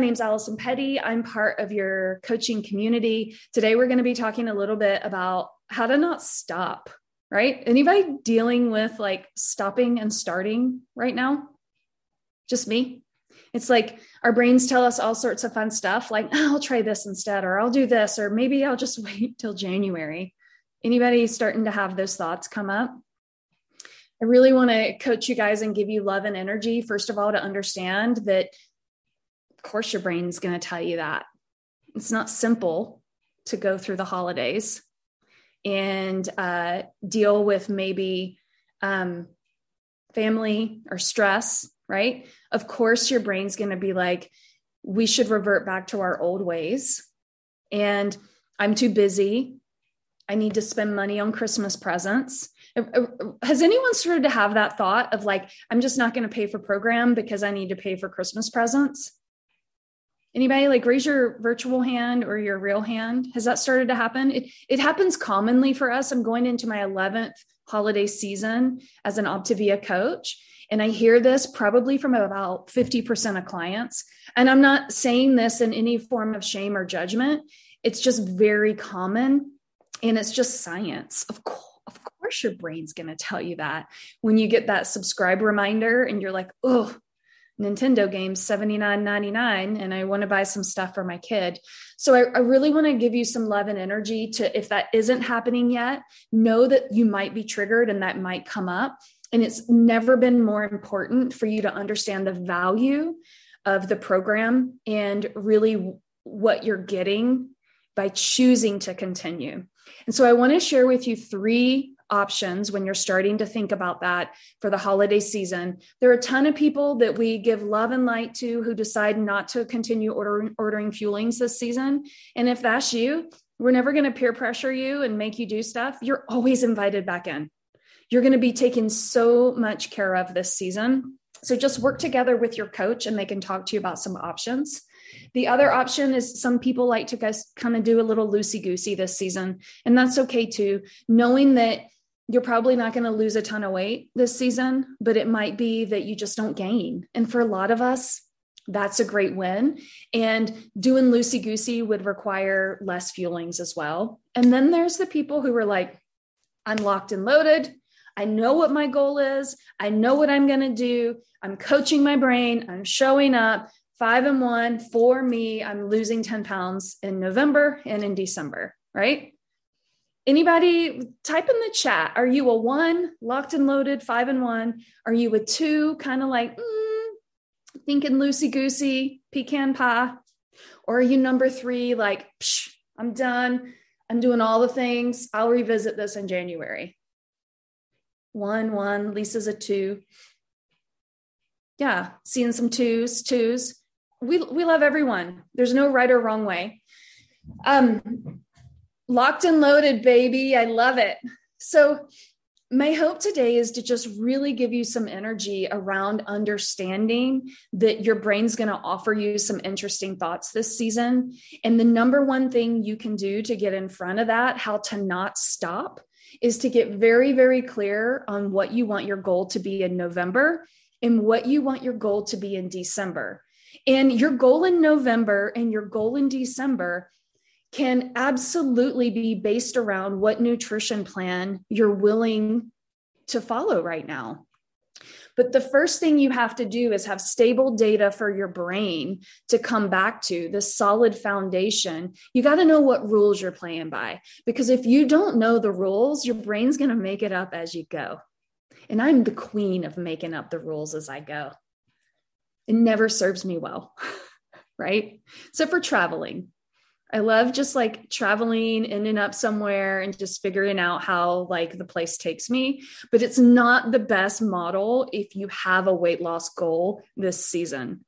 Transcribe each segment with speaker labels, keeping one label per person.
Speaker 1: My name's Allison Petty. I'm part of your coaching community. Today, we're going to be talking a little bit about how to not stop, right? Anybody dealing with like stopping and starting right now? Just me. It's like our brains tell us all sorts of fun stuff like, oh, I'll try this instead, or I'll do this, or maybe I'll just wait till January. Anybody starting to have those thoughts come up? I really want to coach you guys and give you love and energy, first of all, to understand that of course, your brain's going to tell you that. It's not simple to go through the holidays and uh, deal with maybe um, family or stress, right? Of course, your brain's going to be like, we should revert back to our old ways. And I'm too busy. I need to spend money on Christmas presents. Uh, has anyone started to have that thought of like, I'm just not going to pay for program because I need to pay for Christmas presents? Anybody like raise your virtual hand or your real hand? Has that started to happen? It, it happens commonly for us. I'm going into my 11th holiday season as an Optavia coach. And I hear this probably from about 50% of clients. And I'm not saying this in any form of shame or judgment. It's just very common and it's just science. Of course, of course your brain's going to tell you that when you get that subscribe reminder and you're like, oh, Nintendo games $79.99 and I want to buy some stuff for my kid. So I, I really want to give you some love and energy to if that isn't happening yet, know that you might be triggered and that might come up. And it's never been more important for you to understand the value of the program and really what you're getting by choosing to continue. And so I want to share with you three options when you're starting to think about that for the holiday season. There are a ton of people that we give love and light to who decide not to continue ordering, ordering fuelings this season. And if that's you, we're never going to peer pressure you and make you do stuff. You're always invited back in. You're going to be taken so much care of this season. So just work together with your coach and they can talk to you about some options. The other option is some people like to guys kind of do a little loosey goosey this season, and that's okay too. Knowing that you're probably not going to lose a ton of weight this season, but it might be that you just don't gain. And for a lot of us, that's a great win. And doing loosey goosey would require less fuelings as well. And then there's the people who are like, I'm locked and loaded. I know what my goal is. I know what I'm going to do. I'm coaching my brain. I'm showing up five and one for me. I'm losing 10 pounds in November and in December, right? Anybody type in the chat. Are you a one, locked and loaded, five and one? Are you a two, kind of like mm, thinking loosey goosey, pecan pie? Or are you number three, like, Psh, I'm done. I'm doing all the things. I'll revisit this in January. One, one, Lisa's a two. Yeah, seeing some twos, twos. We, we love everyone. There's no right or wrong way. Um, Locked and loaded, baby. I love it. So, my hope today is to just really give you some energy around understanding that your brain's going to offer you some interesting thoughts this season. And the number one thing you can do to get in front of that, how to not stop, is to get very, very clear on what you want your goal to be in November and what you want your goal to be in December. And your goal in November and your goal in December can absolutely be based around what nutrition plan you're willing to follow right now. But the first thing you have to do is have stable data for your brain to come back to, the solid foundation. You got to know what rules you're playing by. Because if you don't know the rules, your brain's going to make it up as you go. And I'm the queen of making up the rules as I go. It never serves me well, right? So for traveling, I love just like traveling, in and up somewhere and just figuring out how like the place takes me. But it's not the best model if you have a weight loss goal this season.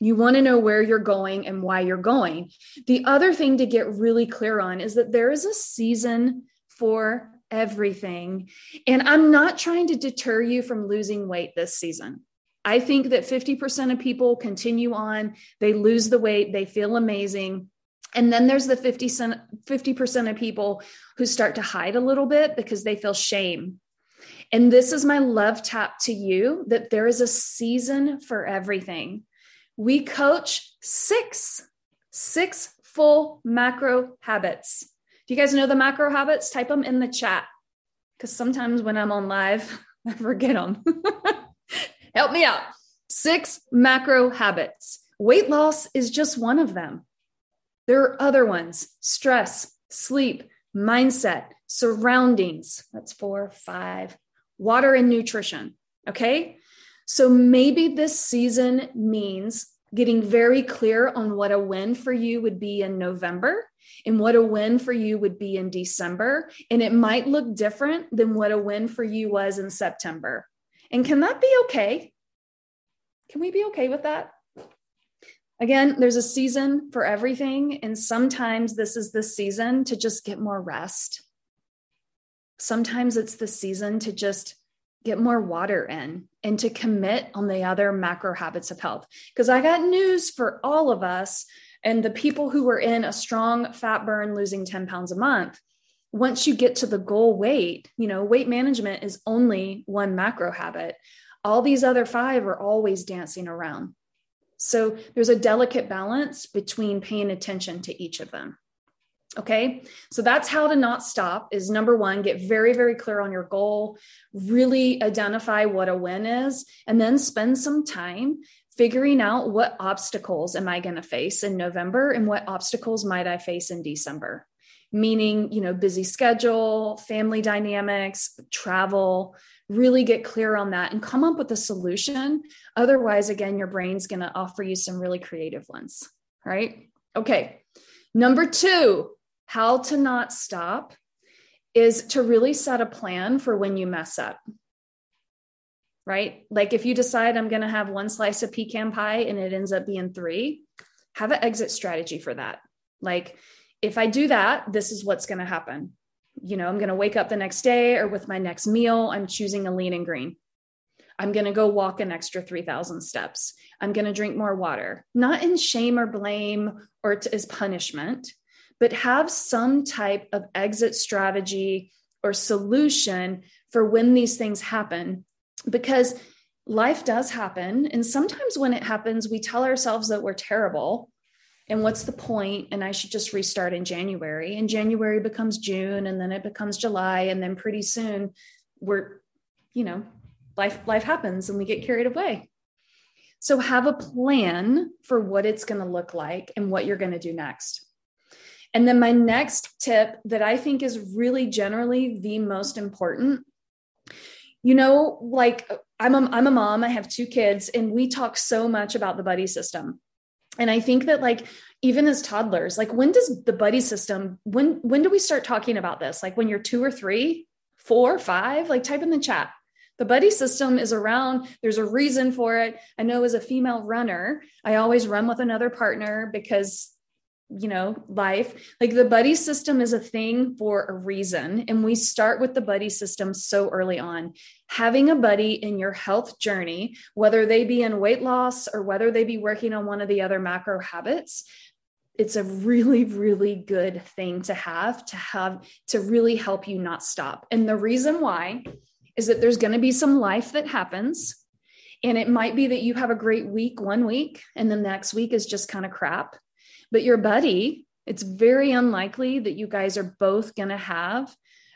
Speaker 1: You want to know where you're going and why you're going. The other thing to get really clear on is that there is a season for everything. And I'm not trying to deter you from losing weight this season. I think that 50% of people continue on, they lose the weight, they feel amazing and then there's the 50 50% of people who start to hide a little bit because they feel shame. And this is my love tap to you that there is a season for everything. we coach six, six full macro habits. Do you guys know the macro habits? Type them in the chat because sometimes when I'm on live, I forget them. Help me out. Six macro habits. Weight loss is just one of them. There are other ones stress, sleep, mindset, surroundings. That's four, five, water and nutrition. Okay. So maybe this season means getting very clear on what a win for you would be in November and what a win for you would be in December. And it might look different than what a win for you was in September. And can that be okay? Can we be okay with that? Again, there's a season for everything. And sometimes this is the season to just get more rest. Sometimes it's the season to just get more water in and to commit on the other macro habits of health. Because I got news for all of us and the people who were in a strong fat burn, losing 10 pounds a month. Once you get to the goal weight, you know, weight management is only one macro habit. All these other five are always dancing around. So there's a delicate balance between paying attention to each of them. Okay. So that's how to not stop is number one, get very, very clear on your goal, really identify what a win is, and then spend some time figuring out what obstacles am I going to face in November and what obstacles might I face in December. Meaning, you know, busy schedule, family dynamics, travel, really get clear on that and come up with a solution. Otherwise, again, your brain's going to offer you some really creative ones. Right. Okay. Number two, how to not stop is to really set a plan for when you mess up. Right? Like if you decide I'm going to have one slice of pecan pie and it ends up being three, have an exit strategy for that. Like if I do that, this is what's going to happen. You know, I'm going to wake up the next day or with my next meal, I'm choosing a lean and green. I'm going to go walk an extra 3,000 steps. I'm going to drink more water, not in shame or blame or as punishment, but have some type of exit strategy or solution for when these things happen because life does happen and sometimes when it happens we tell ourselves that we're terrible and what's the point? And i should just restart in january. And january becomes june and then it becomes july and then pretty soon we're you know life life happens and we get carried away. So have a plan for what it's going to look like and what you're going to do next. And then my next tip that I think is really generally the most important you know like I'm a, I'm a mom i have two kids and we talk so much about the buddy system and i think that like even as toddlers like when does the buddy system when when do we start talking about this? Like when you're two or three four five like type in the chat. The buddy system is around. There's a reason for it. I know as a female runner i always run with another partner because you know life like the buddy system is a thing for a reason. And we start with the buddy system so early on. Having a buddy in your health journey whether they be in weight loss or whether they be working on one of the other macro habits it's a really really good thing to have to have to really help you not stop. And the reason why is that there's going to be some life that happens and it might be that you have a great week one week and the next week is just kind of crap but your buddy, it's very unlikely that you guys are both going to have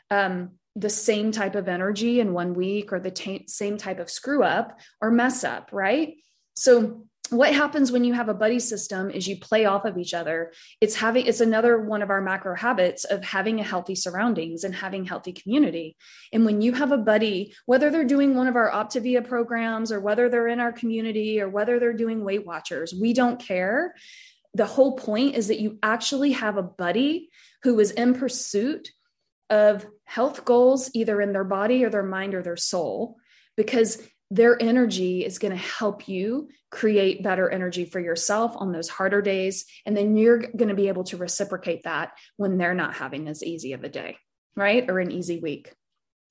Speaker 1: um, the same type of energy in one week or the t- same type of screw up or mess up, right? So what happens when you have a buddy system is you play off of each other. It's having it's another one of our macro habits of having a healthy surroundings and having healthy community. And when you have a buddy whether they're doing one of our optavia programs or whether they're in our community or whether they're doing weight watchers we don't care the whole point is that you actually have a buddy who is in pursuit of health goals, either in their body or their mind or their soul, because their energy is going to help you create better energy for yourself on those harder days. And then you're going to be able to reciprocate that when they're not having as easy of a day, right? Or an easy week.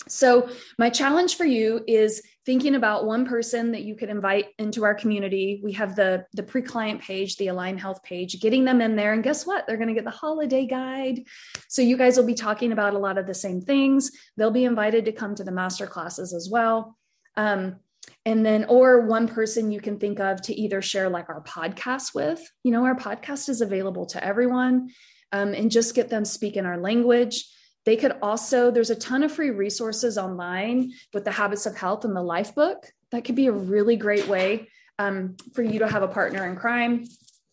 Speaker 1: So, my challenge for you is thinking about one person that you could invite into our community. We have the the pre-client page, the Align Health page, getting them in there and guess what? They're going to get the holiday guide. So you guys will be talking about a lot of the same things. They'll be invited to come to the master classes as well. Um, and then or one person you can think of to either share like our podcast with you know our podcast is available to everyone um, and just get them speaking our language they could also there's a ton of free resources online with the habits of health and the life book. That could be a really great way um, for you to have a partner in crime.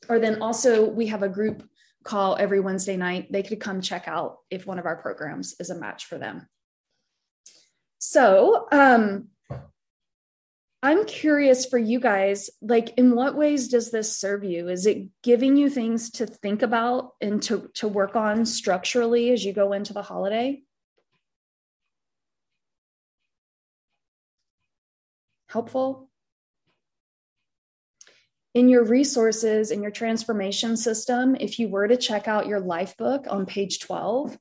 Speaker 1: Or then also we have a group call every wednesday night. They could come check out if one of our programs is a match for them. So um, I'm curious for you guys, like in what ways does this serve you? Is it giving you things to think about and to, to work on structurally as you go into the holiday? Helpful? In your resources, in your transformation system, if you were to check out your life book on page 12,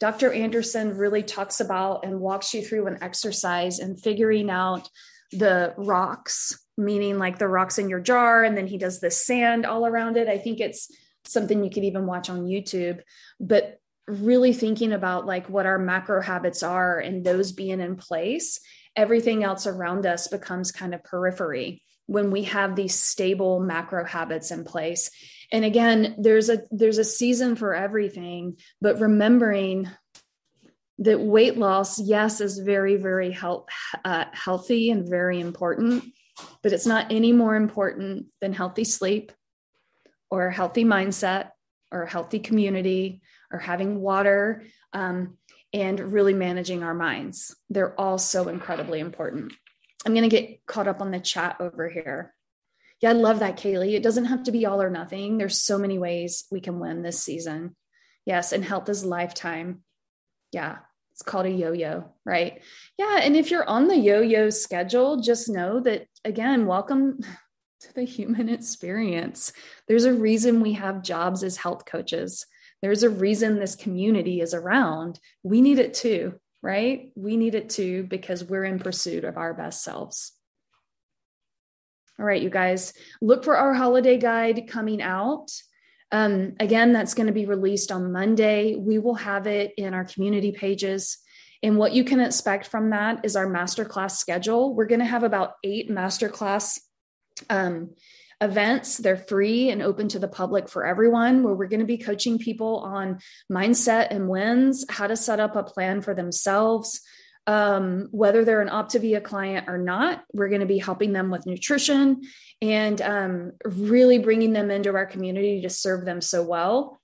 Speaker 1: Dr. Andersen really talks about and walks you through an exercise and figuring out the rocks, meaning like the rocks in your jar, and then he does the sand all around it. I think it's something you could even watch on YouTube, but really thinking about like what our macro habits are and those being in place, everything else around us becomes kind of periphery when we have these stable macro habits in place and again there's a there's a season for everything but remembering that weight loss, yes, is very, very health, uh, healthy and very important, but it's not any more important than healthy sleep or healthy mindset or healthy community or having water um, and really managing our minds. They're all so incredibly important. I'm going to get caught up on the chat over here. Yeah, I love that, Kaylee. It doesn't have to be all or nothing. There's so many ways we can win this season. Yes, and health is lifetime. Yeah, it's called a yo-yo right? Yeah and if you're on the yo-yo schedule just know that again welcome to the human experience. There's a reason we have jobs as health coaches. There's a reason this community is around. We need it too right? We need it too because we're in pursuit of our best selves. All right you guys look for our holiday guide coming out um, again, that's going to be released on Monday. We will have it in our community pages. And what you can expect from that is our masterclass schedule. We're going to have about eight masterclass um, events. They're free and open to the public for everyone, where we're going to be coaching people on mindset and wins, how to set up a plan for themselves, um, whether they're an Optavia client or not. We're going to be helping them with nutrition and um, really bringing them into our community to serve them so well.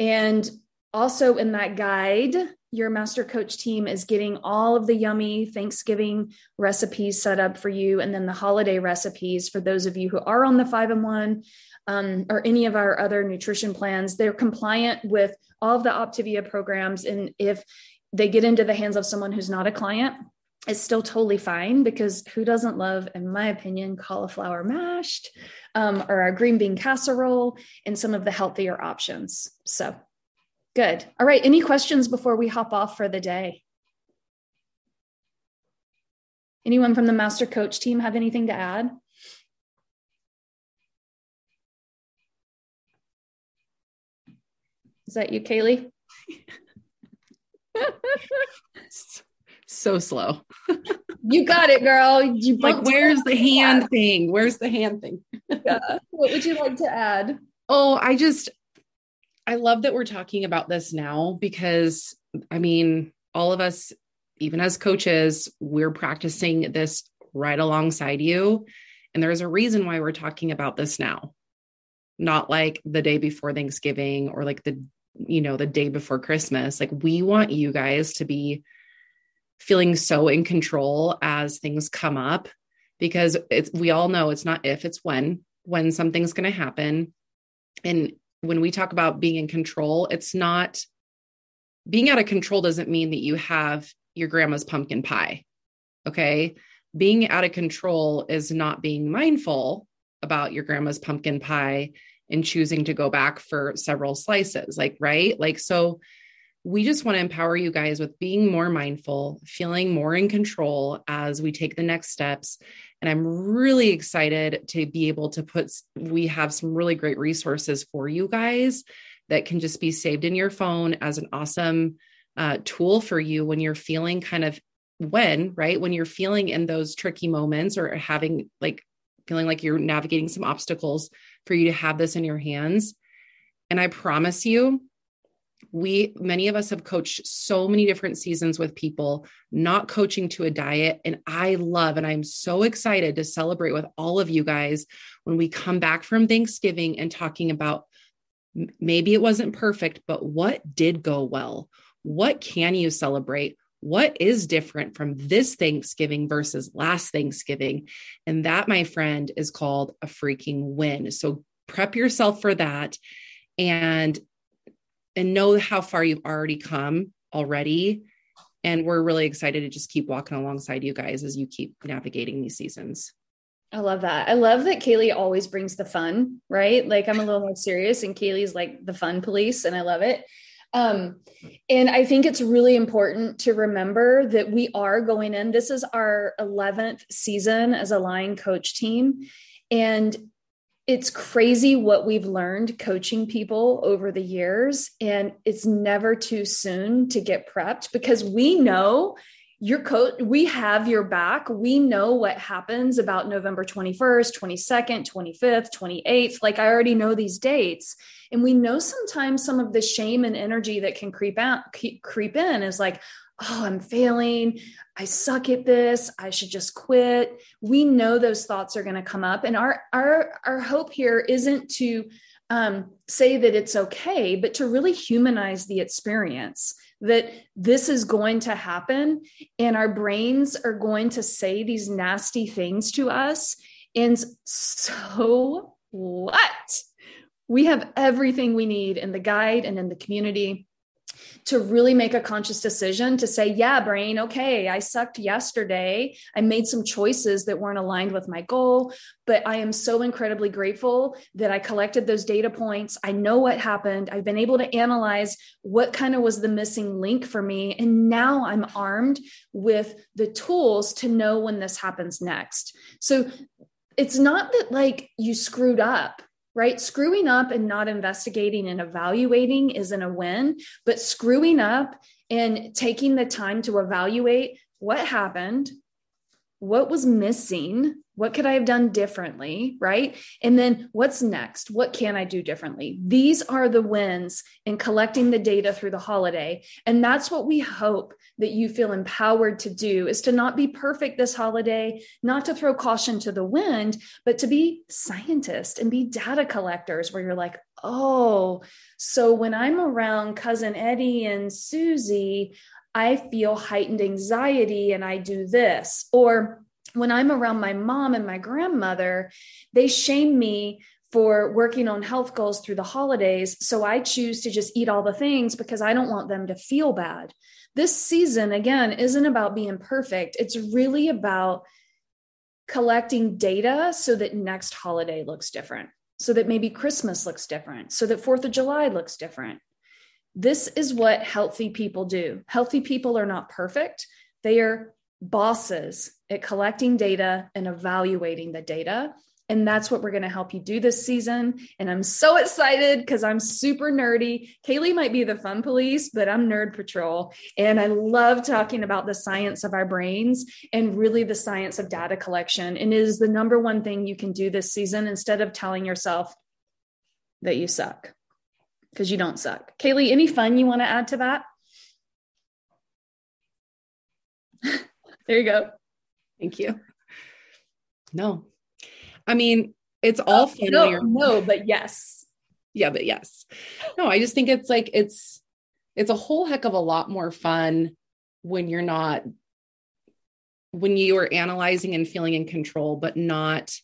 Speaker 1: And also in that guide, your master coach team is getting all of the yummy Thanksgiving recipes set up for you, and then the holiday recipes for those of you who are on the five and one um, or any of our other nutrition plans. They're compliant with all of the Optavia programs, and if they get into the hands of someone who's not a client, it's still totally fine because who doesn't love, in my opinion, cauliflower mashed um, or a green bean casserole and some of the healthier options. So good. All right. Any questions before we hop off for the day? Anyone from the master coach team have anything to add? Is that you, Kaylee?
Speaker 2: so slow.
Speaker 1: you got it, girl. You
Speaker 2: like, where's the hand thing? Where's the hand thing?
Speaker 1: yeah. What would you like to add?
Speaker 2: Oh, I just, I love that we're talking about this now because I mean, all of us, even as coaches, we're practicing this right alongside you. And there's a reason why we're talking about this now, not like the day before Thanksgiving or like the you know, the day before Christmas. Like, we want you guys to be feeling so in control as things come up because it's, we all know it's not if, it's when, when something's going to happen. And when we talk about being in control, it's not being out of control doesn't mean that you have your grandma's pumpkin pie. Okay. Being out of control is not being mindful about your grandma's pumpkin pie and choosing to go back for several slices like right like so we just want to empower you guys with being more mindful feeling more in control as we take the next steps and i'm really excited to be able to put we have some really great resources for you guys that can just be saved in your phone as an awesome uh, tool for you when you're feeling kind of when, right? When you're feeling in those tricky moments or having like feeling like you're navigating some obstacles for you to have this in your hands. And I promise you, we many of us have coached so many different seasons with people not coaching to a diet. And i love and i'm so excited to celebrate with all of you guys when we come back from thanksgiving and talking about maybe it wasn't perfect but what did go well? What can you celebrate what is different from this Thanksgiving versus last Thanksgiving? And that, my friend, is called a freaking win. So prep yourself for that and and know how far you've already come already. And we're really excited to just keep walking alongside you guys as you keep navigating these seasons.
Speaker 1: I love that. I love that Kaylee always brings the fun, right? Like I'm a little more serious and Kaylee's like the fun police and I love it. Um, and I think it's really important to remember that we are going in. This is our 11th season as Align coach team. And it's crazy what we've learned coaching people over the years. And it's never too soon to get prepped because we know your coach, we have your back. We know what happens about November 21st, 22nd, 25th, 28th. Like I already know these dates. And we know sometimes some of the shame and energy that can creep out, creep in is like, oh, I'm failing. I suck at this. I should just quit. We know those thoughts are going to come up. And our, our, our hope here isn't to um, say that it's okay, but to really humanize the experience that this is going to happen and our brains are going to say these nasty things to us. And so what? We have everything we need in the guide and in the community to really make a conscious decision to say, yeah, brain, okay, I sucked yesterday. I made some choices that weren't aligned with my goal, but I am so incredibly grateful that I collected those data points. I know what happened. I've been able to analyze what kind of was the missing link for me. And now I'm armed with the tools to know when this happens next. So it's not that like you screwed up right? Screwing up and not investigating and evaluating isn't a win, but screwing up and taking the time to evaluate what happened, what was missing, what could I have done differently? Right. And then what's next? What can I do differently? These are the wins in collecting the data through the holiday. And that's what we hope that you feel empowered to do is to not be perfect this holiday, not to throw caution to the wind, but to be scientists and be data collectors where you're like, oh, so when I'm around cousin Eddie and Susie, I feel heightened anxiety and I do this. Or when I'm around my mom and my grandmother, they shame me for working on health goals through the holidays. So I choose to just eat all the things because I don't want them to feel bad. This season, again, isn't about being perfect. It's really about collecting data so that next holiday looks different, so that maybe Christmas looks different, so that 4th of July looks different. This is what healthy people do. Healthy people are not perfect, they are bosses at collecting data and evaluating the data. And that's what we're going to help you do this season. And I'm so excited because I'm super nerdy. Kaylee might be the fun police, but I'm nerd patrol. And I love talking about the science of our brains and really the science of data collection. And it is the number one thing you can do this season instead of telling yourself that you suck because you don't suck. Kaylee, any fun you want to add to that? There you go.
Speaker 2: Thank you. No, I mean, it's all oh, fun.
Speaker 1: No, no, but yes.
Speaker 2: Yeah, but yes. No, I just think it's like it's it's a whole heck of a lot more fun when you're not when you are analyzing and feeling in control, but not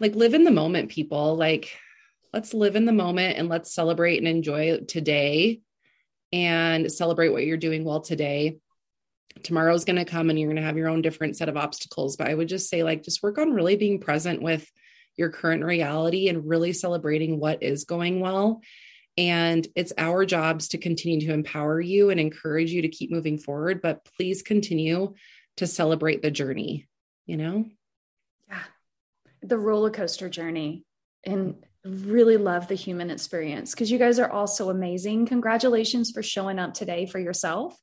Speaker 2: like live in the moment, people. Like, let's live in the moment and let's celebrate and enjoy today and celebrate what you're doing well today tomorrow's going to come and you're going to have your own different set of obstacles but i would just say like just work on really being present with your current reality and really celebrating what is going well. And it's our jobs to continue to empower you and encourage you to keep moving forward but please continue to celebrate the journey you know?
Speaker 1: Yeah. The roller coaster journey and really love the human experience because you guys are all so amazing. Congratulations for showing up today for yourself.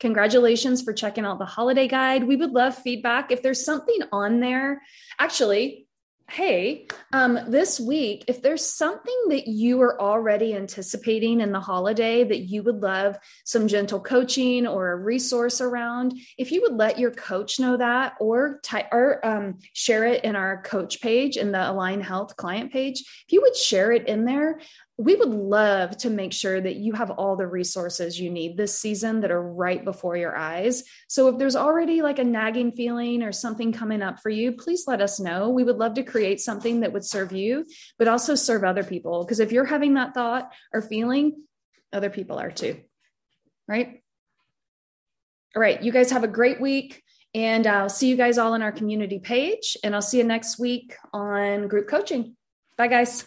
Speaker 1: Congratulations for checking out the holiday guide. We would love feedback. If there's something on there, actually, hey, um, this week, if there's something that you are already anticipating in the holiday that you would love some gentle coaching or a resource around, if you would let your coach know that or, ty- or um, share it in our coach page in the Align Health client page, if you would share it in there, we would love to make sure that you have all the resources you need this season that are right before your eyes. So if there's already like a nagging feeling or something coming up for you, please let us know. We would love to create something that would serve you, but also serve other people. Because if you're having that thought or feeling, other people are too. Right? All right. You guys have a great week. And I'll see you guys all on our community page. And I'll see you next week on group coaching. Bye, guys.